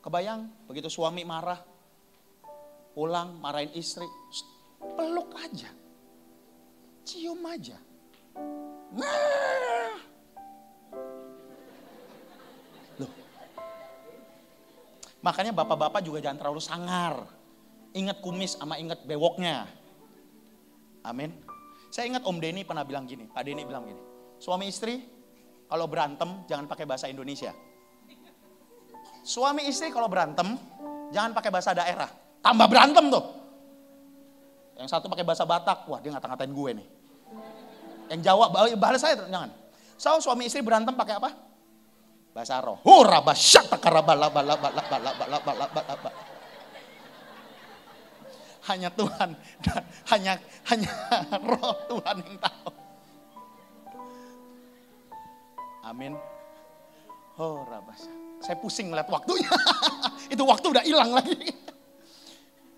Kebayang begitu suami marah, pulang marahin istri, peluk aja. Cium aja. Nah. Loh. Makanya bapak-bapak juga jangan terlalu sangar. Ingat kumis sama ingat bewoknya. Amin. Saya ingat Om Denny pernah bilang gini, Pak Denny bilang gini. Suami istri kalau berantem jangan pakai bahasa Indonesia. Suami istri kalau berantem jangan pakai bahasa daerah. Tambah berantem tuh. Yang satu pakai bahasa Batak, wah dia ngata-ngatain gue nih. Yang Jawa, balas saya jangan. So, suami istri berantem pakai apa? Bahasa roh. Hura basyat takarabala bala bala bala bala bala bala bala hanya Tuhan dan hanya hanya Roh Tuhan yang tahu. Amin. Oh, rabasa. Saya pusing melihat waktunya. Itu waktu udah hilang lagi.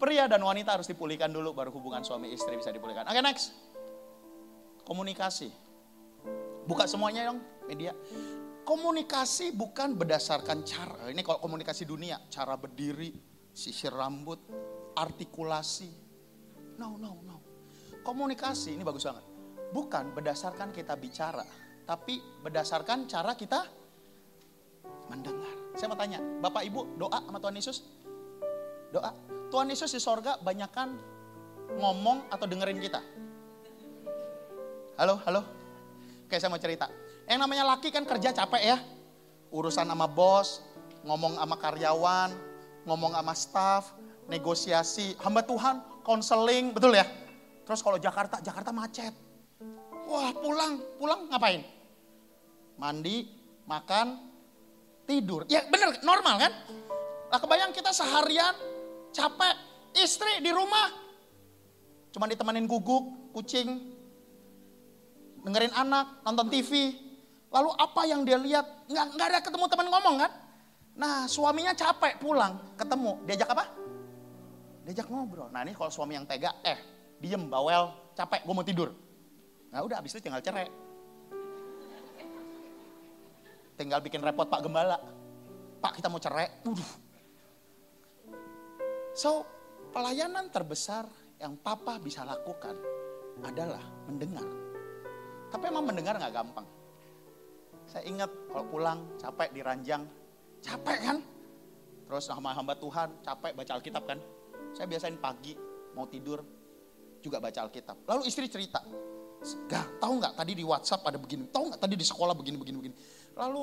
Pria dan wanita harus dipulihkan dulu baru hubungan suami istri bisa dipulihkan. Oke, okay, next. Komunikasi. Buka semuanya dong media. Komunikasi bukan berdasarkan cara. Ini kalau komunikasi dunia, cara berdiri, sisir rambut, artikulasi. No, no, no. Komunikasi ini bagus banget. Bukan berdasarkan kita bicara, tapi berdasarkan cara kita mendengar. Saya mau tanya, Bapak Ibu doa sama Tuhan Yesus? Doa. Tuhan Yesus di sorga banyakkan ngomong atau dengerin kita? Halo, halo. Oke, saya mau cerita. Yang namanya laki kan kerja capek ya. Urusan sama bos, ngomong sama karyawan, ngomong sama staff, negosiasi, hamba Tuhan, konseling, betul ya? Terus kalau Jakarta, Jakarta macet. Wah pulang, pulang ngapain? Mandi, makan, tidur. Ya bener, normal kan? Lah kebayang kita seharian capek, istri di rumah. Cuma ditemenin guguk, kucing, dengerin anak, nonton TV. Lalu apa yang dia lihat? Nggak, nggak ada ketemu teman ngomong kan? Nah suaminya capek pulang, ketemu. Diajak apa? Diajak ngobrol. Nah ini kalau suami yang tega, eh diem bawel, capek, gue mau tidur. Nah udah abis itu tinggal cerai. Tinggal bikin repot Pak Gembala. Pak kita mau cerai. Uduh. So pelayanan terbesar yang papa bisa lakukan adalah mendengar. Tapi emang mendengar nggak gampang. Saya ingat kalau pulang capek di ranjang, capek kan? Terus sama hamba Tuhan capek baca Alkitab kan? Saya biasain pagi mau tidur juga baca Alkitab. Lalu istri cerita, Gak, tahu nggak tadi di WhatsApp ada begini, tahu nggak tadi di sekolah begini begini begini. Lalu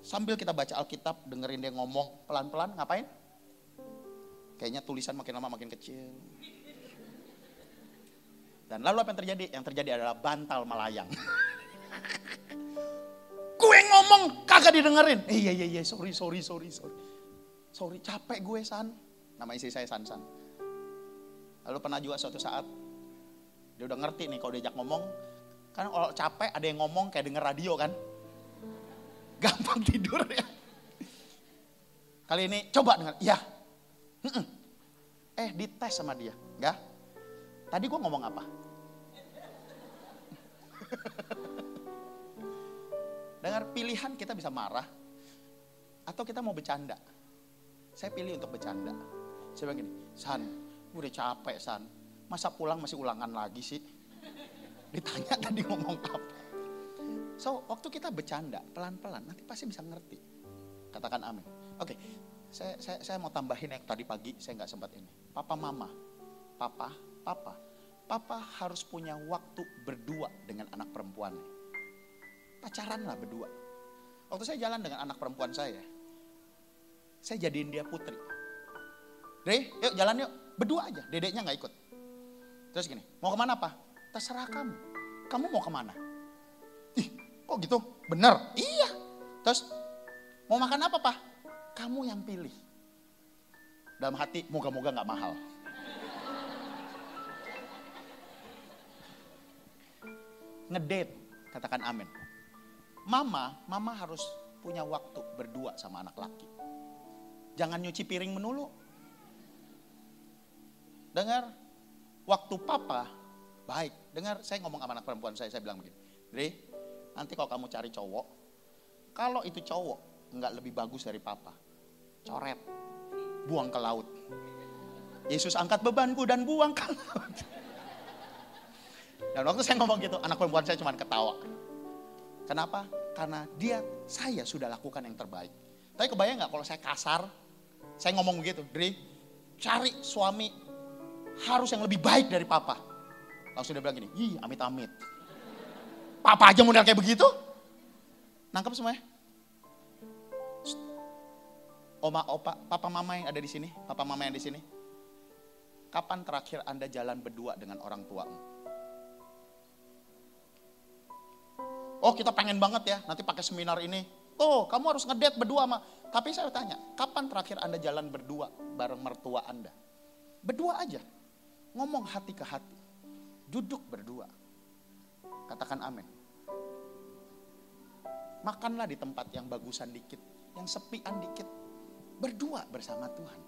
sambil kita baca Alkitab, dengerin dia ngomong pelan-pelan, ngapain? Kayaknya tulisan makin lama makin kecil. Dan lalu apa yang terjadi? Yang terjadi adalah bantal melayang. gue ngomong kagak didengerin. Eh, iya iya iya sorry sorry sorry sorry. Sorry capek gue San. Nama istri saya San San. Lalu pernah juga suatu saat dia udah ngerti nih kalau diajak ngomong. Kan kalau capek ada yang ngomong kayak denger radio kan. Gampang tidur ya. Kali ini coba dengar. Ya. Eh dites sama dia. Enggak. Tadi gue ngomong apa? Dengar pilihan kita bisa marah atau kita mau bercanda. Saya pilih untuk bercanda. Saya bilang gini, San, gue udah capek San. Masa pulang masih ulangan lagi sih? Ditanya tadi ngomong apa. So, waktu kita bercanda pelan-pelan, nanti pasti bisa ngerti. Katakan amin. Oke, saya, saya, saya mau tambahin yang tadi pagi, saya nggak sempat ini. Papa mama, papa, papa, papa harus punya waktu berdua dengan anak perempuannya. Pacaran lah berdua. Waktu saya jalan dengan anak perempuan saya, saya jadiin dia putri. Dre, yuk jalan yuk. Berdua aja, dedeknya nggak ikut. Terus gini, mau ke mana pak? Terserah kamu. Kamu mau ke mana? Ih, kok gitu? Bener? Iya. Terus, mau makan apa pak? Kamu yang pilih. Dalam hati, moga-moga nggak mahal. Ngedate, katakan amin. Mama, mama harus punya waktu berdua sama anak laki. Jangan nyuci piring menulu. Dengar, waktu papa baik. Dengar, saya ngomong sama anak perempuan saya, saya bilang begini. Dre, nanti kalau kamu cari cowok, kalau itu cowok nggak lebih bagus dari papa, coret, buang ke laut. Yesus angkat bebanku dan buang ke laut. Dan waktu saya ngomong gitu, anak perempuan saya cuma ketawa. Kenapa? Karena dia, saya sudah lakukan yang terbaik. Tapi kebayang nggak kalau saya kasar, saya ngomong begitu, Dri, cari suami harus yang lebih baik dari papa. Langsung dia bilang gini, ih amit-amit. Papa aja model kayak begitu? Nangkep semuanya? Oma, opa, papa mama yang ada di sini, papa mama yang di sini. Kapan terakhir Anda jalan berdua dengan orang tuamu? Oh kita pengen banget ya, nanti pakai seminar ini. Oh kamu harus ngedate berdua sama. Tapi saya tanya, kapan terakhir Anda jalan berdua bareng mertua Anda? Berdua aja. Ngomong hati ke hati. Duduk berdua. Katakan amin. Makanlah di tempat yang bagusan dikit, yang sepian dikit. Berdua bersama Tuhan.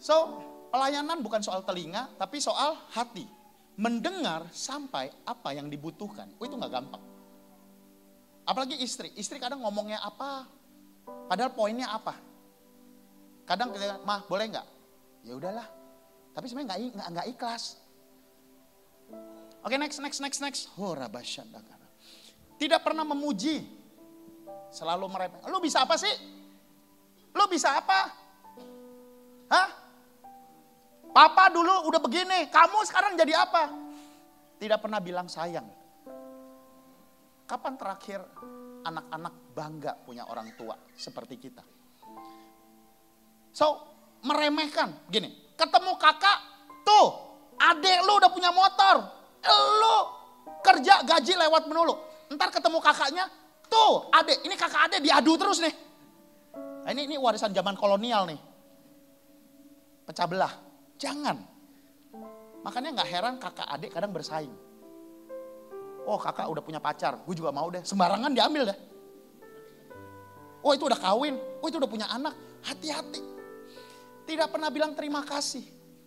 So, pelayanan bukan soal telinga, tapi soal hati. Mendengar sampai apa yang dibutuhkan. Oh, itu nggak gampang. Apalagi istri. Istri kadang ngomongnya apa, padahal poinnya apa. Kadang kita, mah boleh nggak? Ya udahlah. Tapi sebenarnya nggak nggak ikhlas. Oke next next next next. Oh Tidak pernah memuji. Selalu meremeh. Lu bisa apa sih? Lu bisa apa? Hah? Papa dulu udah begini, kamu sekarang jadi apa? Tidak pernah bilang sayang. Kapan terakhir anak-anak bangga punya orang tua seperti kita? So, meremehkan. Gini, ketemu kakak, tuh, adek lu udah punya motor. Lu kerja gaji lewat menulu. Ntar ketemu kakaknya, tuh, adek, ini kakak adek diadu terus nih. Nah, ini, ini warisan zaman kolonial nih. Pecah belah. Jangan. Makanya nggak heran kakak adik kadang bersaing. Oh kakak udah punya pacar, gue juga mau deh. Sembarangan diambil deh. Oh itu udah kawin, oh itu udah punya anak. Hati-hati. Tidak pernah bilang terima kasih.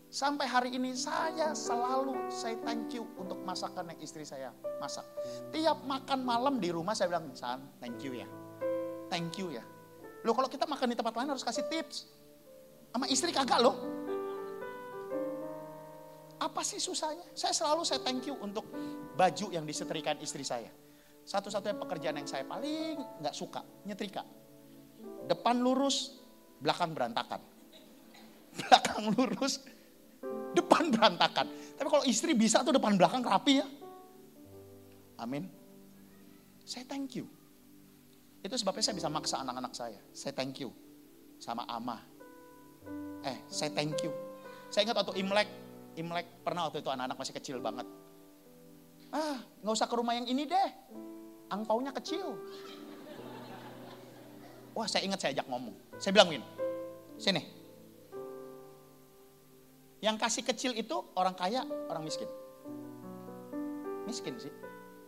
Sampai hari ini saya selalu saya thank you untuk masakan yang istri saya masak. Tiap makan malam di rumah saya bilang, San, thank you ya. Thank you ya. Loh kalau kita makan di tempat lain harus kasih tips. Sama istri kagak loh. Apa sih susahnya? Saya selalu saya thank you untuk baju yang disetrikakan istri saya. Satu-satunya pekerjaan yang saya paling nggak suka, nyetrika. Depan lurus, belakang berantakan. Belakang lurus, depan berantakan. Tapi kalau istri bisa tuh depan belakang rapi ya. Amin. Saya thank you. Itu sebabnya saya bisa maksa anak-anak saya. Saya thank you sama ama. Eh, saya thank you. Saya ingat waktu Imlek, Imlek pernah waktu itu anak-anak masih kecil banget. Ah, nggak usah ke rumah yang ini deh. Angpaunya kecil. Wah, saya ingat saya ajak ngomong. Saya bilang gini, sini, yang kasih kecil itu orang kaya, orang miskin. Miskin sih.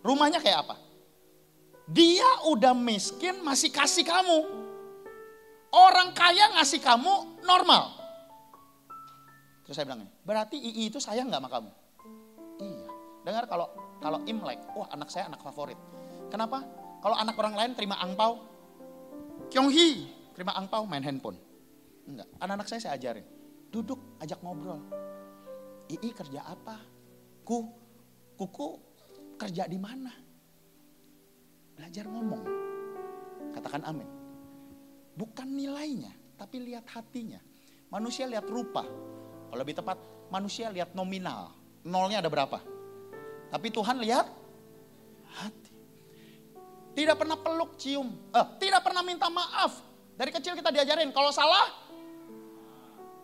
Rumahnya kayak apa? Dia udah miskin masih kasih kamu. Orang kaya ngasih kamu normal. Terus saya bilang, berarti II itu sayang nggak sama kamu? Iya. Dengar kalau kalau Imlek, wah anak saya anak favorit. Kenapa? Kalau anak orang lain terima angpau, Kyonghi terima angpau main handphone. Enggak, anak-anak saya saya ajarin Duduk, ajak ngobrol. Ii kerja apa? Ku, kuku kerja di mana? Belajar ngomong. Katakan amin. Bukan nilainya, tapi lihat hatinya. Manusia lihat rupa. Kalau lebih tepat, manusia lihat nominal. Nolnya ada berapa? Tapi Tuhan lihat hati. Tidak pernah peluk, cium. Eh, tidak pernah minta maaf. Dari kecil kita diajarin, kalau salah,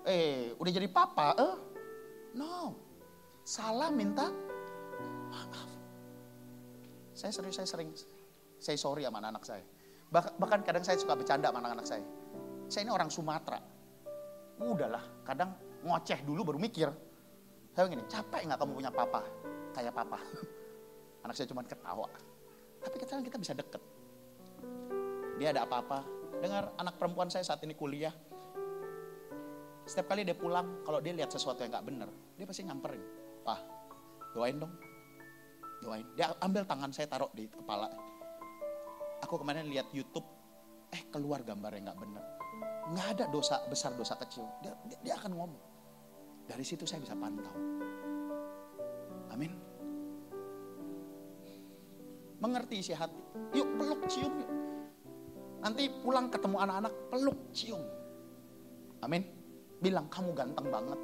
eh udah jadi papa, eh no, salah minta maaf. Saya serius, saya sering, saya sorry sama anak, -anak saya. Bahkan kadang saya suka bercanda sama anak-anak saya. Saya ini orang Sumatera. Udahlah, kadang ngoceh dulu baru mikir. Saya gini, capek nggak kamu punya papa? Kayak papa. Anak saya cuma ketawa. Tapi kita kita bisa deket. Dia ada apa-apa. Dengar anak perempuan saya saat ini kuliah, setiap kali dia pulang, kalau dia lihat sesuatu yang gak bener, dia pasti nyamperin. Pak, doain dong. Doain. Dia ambil tangan saya taruh di kepala. Aku kemarin lihat YouTube, eh keluar gambar yang gak bener. Nggak ada dosa besar, dosa kecil. Dia, dia, dia akan ngomong. Dari situ saya bisa pantau. Amin. Mengerti isi hati. Yuk peluk cium yuk. Nanti pulang ketemu anak-anak peluk cium. Amin bilang kamu ganteng banget.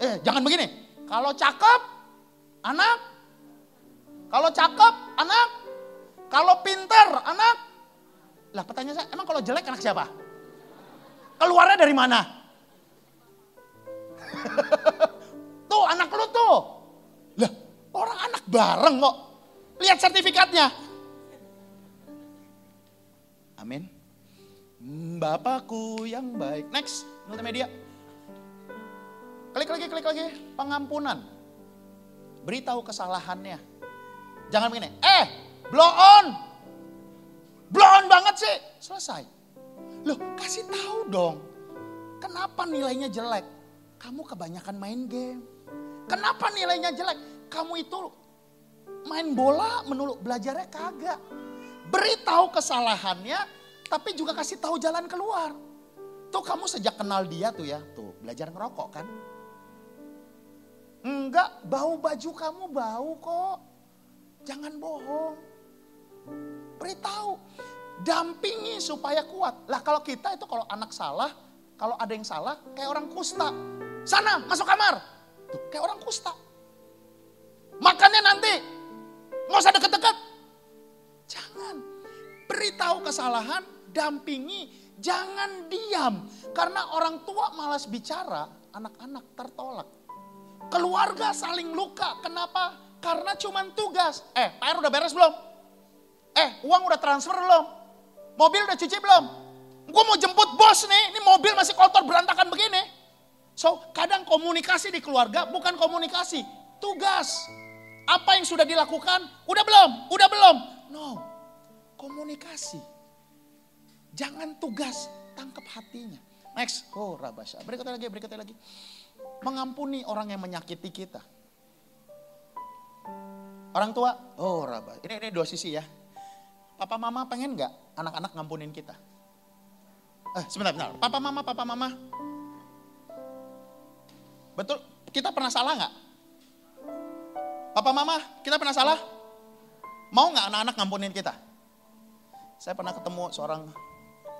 Eh jangan begini. Kalau cakep anak. Kalau cakep anak. Kalau pinter anak. Lah pertanyaan saya, emang kalau jelek anak siapa? Keluarnya dari mana? tuh anak lu tuh. Lah orang anak bareng kok. Lihat sertifikatnya. Amin. Bapakku yang baik. Next, multimedia. Klik lagi, klik lagi. Pengampunan. Beritahu kesalahannya. Jangan begini, eh blow on. Blow on banget sih. Selesai. Loh kasih tahu dong. Kenapa nilainya jelek? Kamu kebanyakan main game. Kenapa nilainya jelek? Kamu itu main bola menurut belajarnya kagak. Beritahu kesalahannya, tapi juga kasih tahu jalan keluar. Tuh kamu sejak kenal dia tuh ya, tuh belajar ngerokok kan. Enggak, bau baju kamu bau kok. Jangan bohong. Beritahu. Dampingi supaya kuat. Lah kalau kita itu kalau anak salah, kalau ada yang salah kayak orang kusta. Sana, masuk kamar. Tuh, kayak orang kusta. Makannya nanti. Nggak usah deket-deket. Jangan. Beritahu kesalahan, dampingi. Jangan diam. Karena orang tua malas bicara, anak-anak tertolak. Keluarga saling luka. Kenapa? Karena cuma tugas. Eh, PR udah beres belum? Eh, uang udah transfer belum? Mobil udah cuci belum? Gue mau jemput bos nih, ini mobil masih kotor berantakan begini. So, kadang komunikasi di keluarga bukan komunikasi, tugas. Apa yang sudah dilakukan? Udah belum? Udah belum? No. Komunikasi. Jangan tugas, tangkap hatinya. Next. Oh, rabasya. Berikutnya lagi, berikutnya lagi. Mengampuni orang yang menyakiti kita. Orang tua, oh rabas. Ini, ini dua sisi ya. Papa mama pengen nggak anak-anak ngampunin kita? Eh, sebentar, sebentar. Papa mama, papa mama. Betul, kita pernah salah nggak? Papa mama, kita pernah salah? Mau nggak anak-anak ngampunin kita? Saya pernah ketemu seorang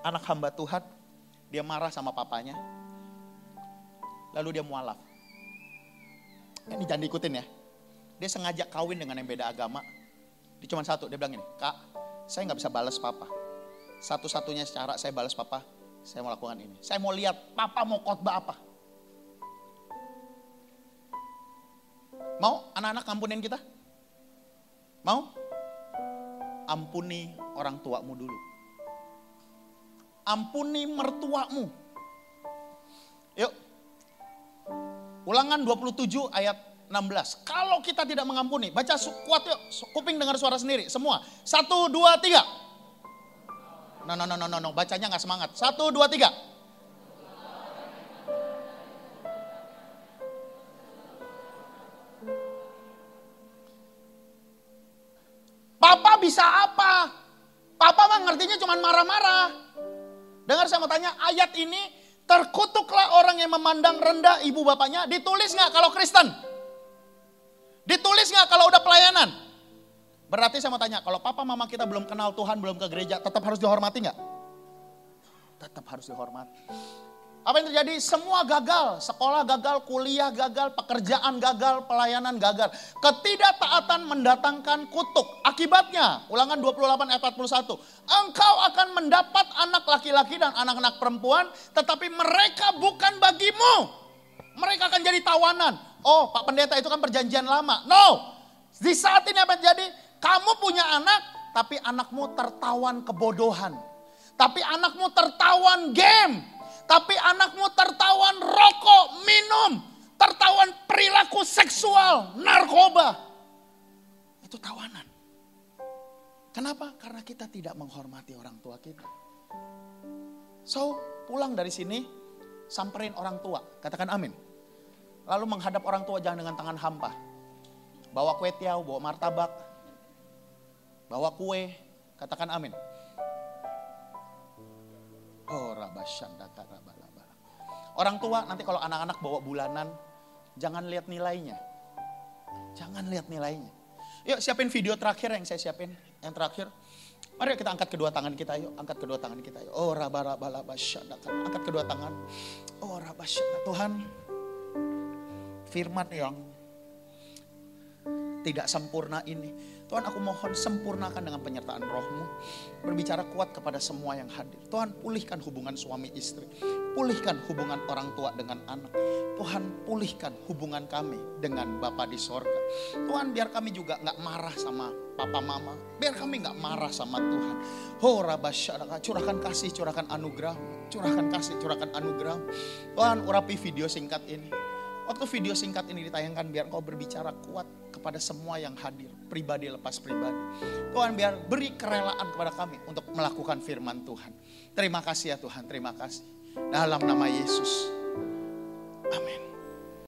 anak hamba Tuhan, dia marah sama papanya, lalu dia mualaf. Ini jangan diikutin ya. Dia sengaja kawin dengan yang beda agama. Dia cuma satu, dia bilang ini, kak, saya nggak bisa balas papa. Satu-satunya cara saya balas papa, saya mau lakukan ini. Saya mau lihat papa mau khotbah apa. Mau anak-anak ampunin kita? Mau? Ampuni orang tuamu dulu. Ampuni mertuamu. Yuk. Ulangan 27 ayat 16. Kalau kita tidak mengampuni, baca kuat yuk. Kuping dengar suara sendiri. Semua. Satu, dua, tiga. No, no, no, no, no, no. Bacanya nggak semangat. Satu, dua, tiga. Papa bisa apa? Papa mah ngertinya cuma marah-marah. Dengar saya mau tanya, ayat ini terkutuklah orang yang memandang rendah ibu bapaknya. Ditulis nggak kalau Kristen? Ditulis nggak kalau udah pelayanan? Berarti saya mau tanya, kalau papa mama kita belum kenal Tuhan, belum ke gereja, tetap harus dihormati nggak? Tetap harus dihormati. Apa yang terjadi? Semua gagal. Sekolah gagal, kuliah gagal, pekerjaan gagal, pelayanan gagal. Ketidaktaatan mendatangkan kutuk. Akibatnya, ulangan 28 ayat 41. Engkau akan mendapat anak laki-laki dan anak-anak perempuan, tetapi mereka bukan bagimu. Mereka akan jadi tawanan. Oh, Pak Pendeta itu kan perjanjian lama. No. Di saat ini apa terjadi? Kamu punya anak, tapi anakmu tertawan kebodohan. Tapi anakmu tertawan game tapi anakmu tertawan rokok, minum, tertawan perilaku seksual, narkoba. Itu tawanan. Kenapa? Karena kita tidak menghormati orang tua kita. So, pulang dari sini, samperin orang tua, katakan amin. Lalu menghadap orang tua jangan dengan tangan hampa. Bawa kue tiaw, bawa martabak, bawa kue, katakan amin. Oh Orang tua nanti kalau anak-anak bawa bulanan, jangan lihat nilainya. Jangan lihat nilainya. Yuk siapin video terakhir yang saya siapin. Yang terakhir. Mari kita angkat kedua tangan kita yuk. Angkat kedua tangan kita yuk. Oh raba raba laba Angkat kedua tangan. Oh raba Tuhan. Firman yang tidak sempurna ini Tuhan aku mohon sempurnakan dengan penyertaan rohmu. Berbicara kuat kepada semua yang hadir. Tuhan pulihkan hubungan suami istri. Pulihkan hubungan orang tua dengan anak. Tuhan pulihkan hubungan kami dengan Bapa di sorga. Tuhan biar kami juga nggak marah sama papa mama. Biar kami nggak marah sama Tuhan. Ho rabasyaraka, curahkan kasih, curahkan anugerah. Curahkan kasih, curahkan anugerah. Tuhan urapi video singkat ini. Waktu video singkat ini ditayangkan biar kau berbicara kuat kepada semua yang hadir. Pribadi lepas pribadi. Tuhan biar beri kerelaan kepada kami untuk melakukan firman Tuhan. Terima kasih ya Tuhan, terima kasih. Dalam nama Yesus. Amin.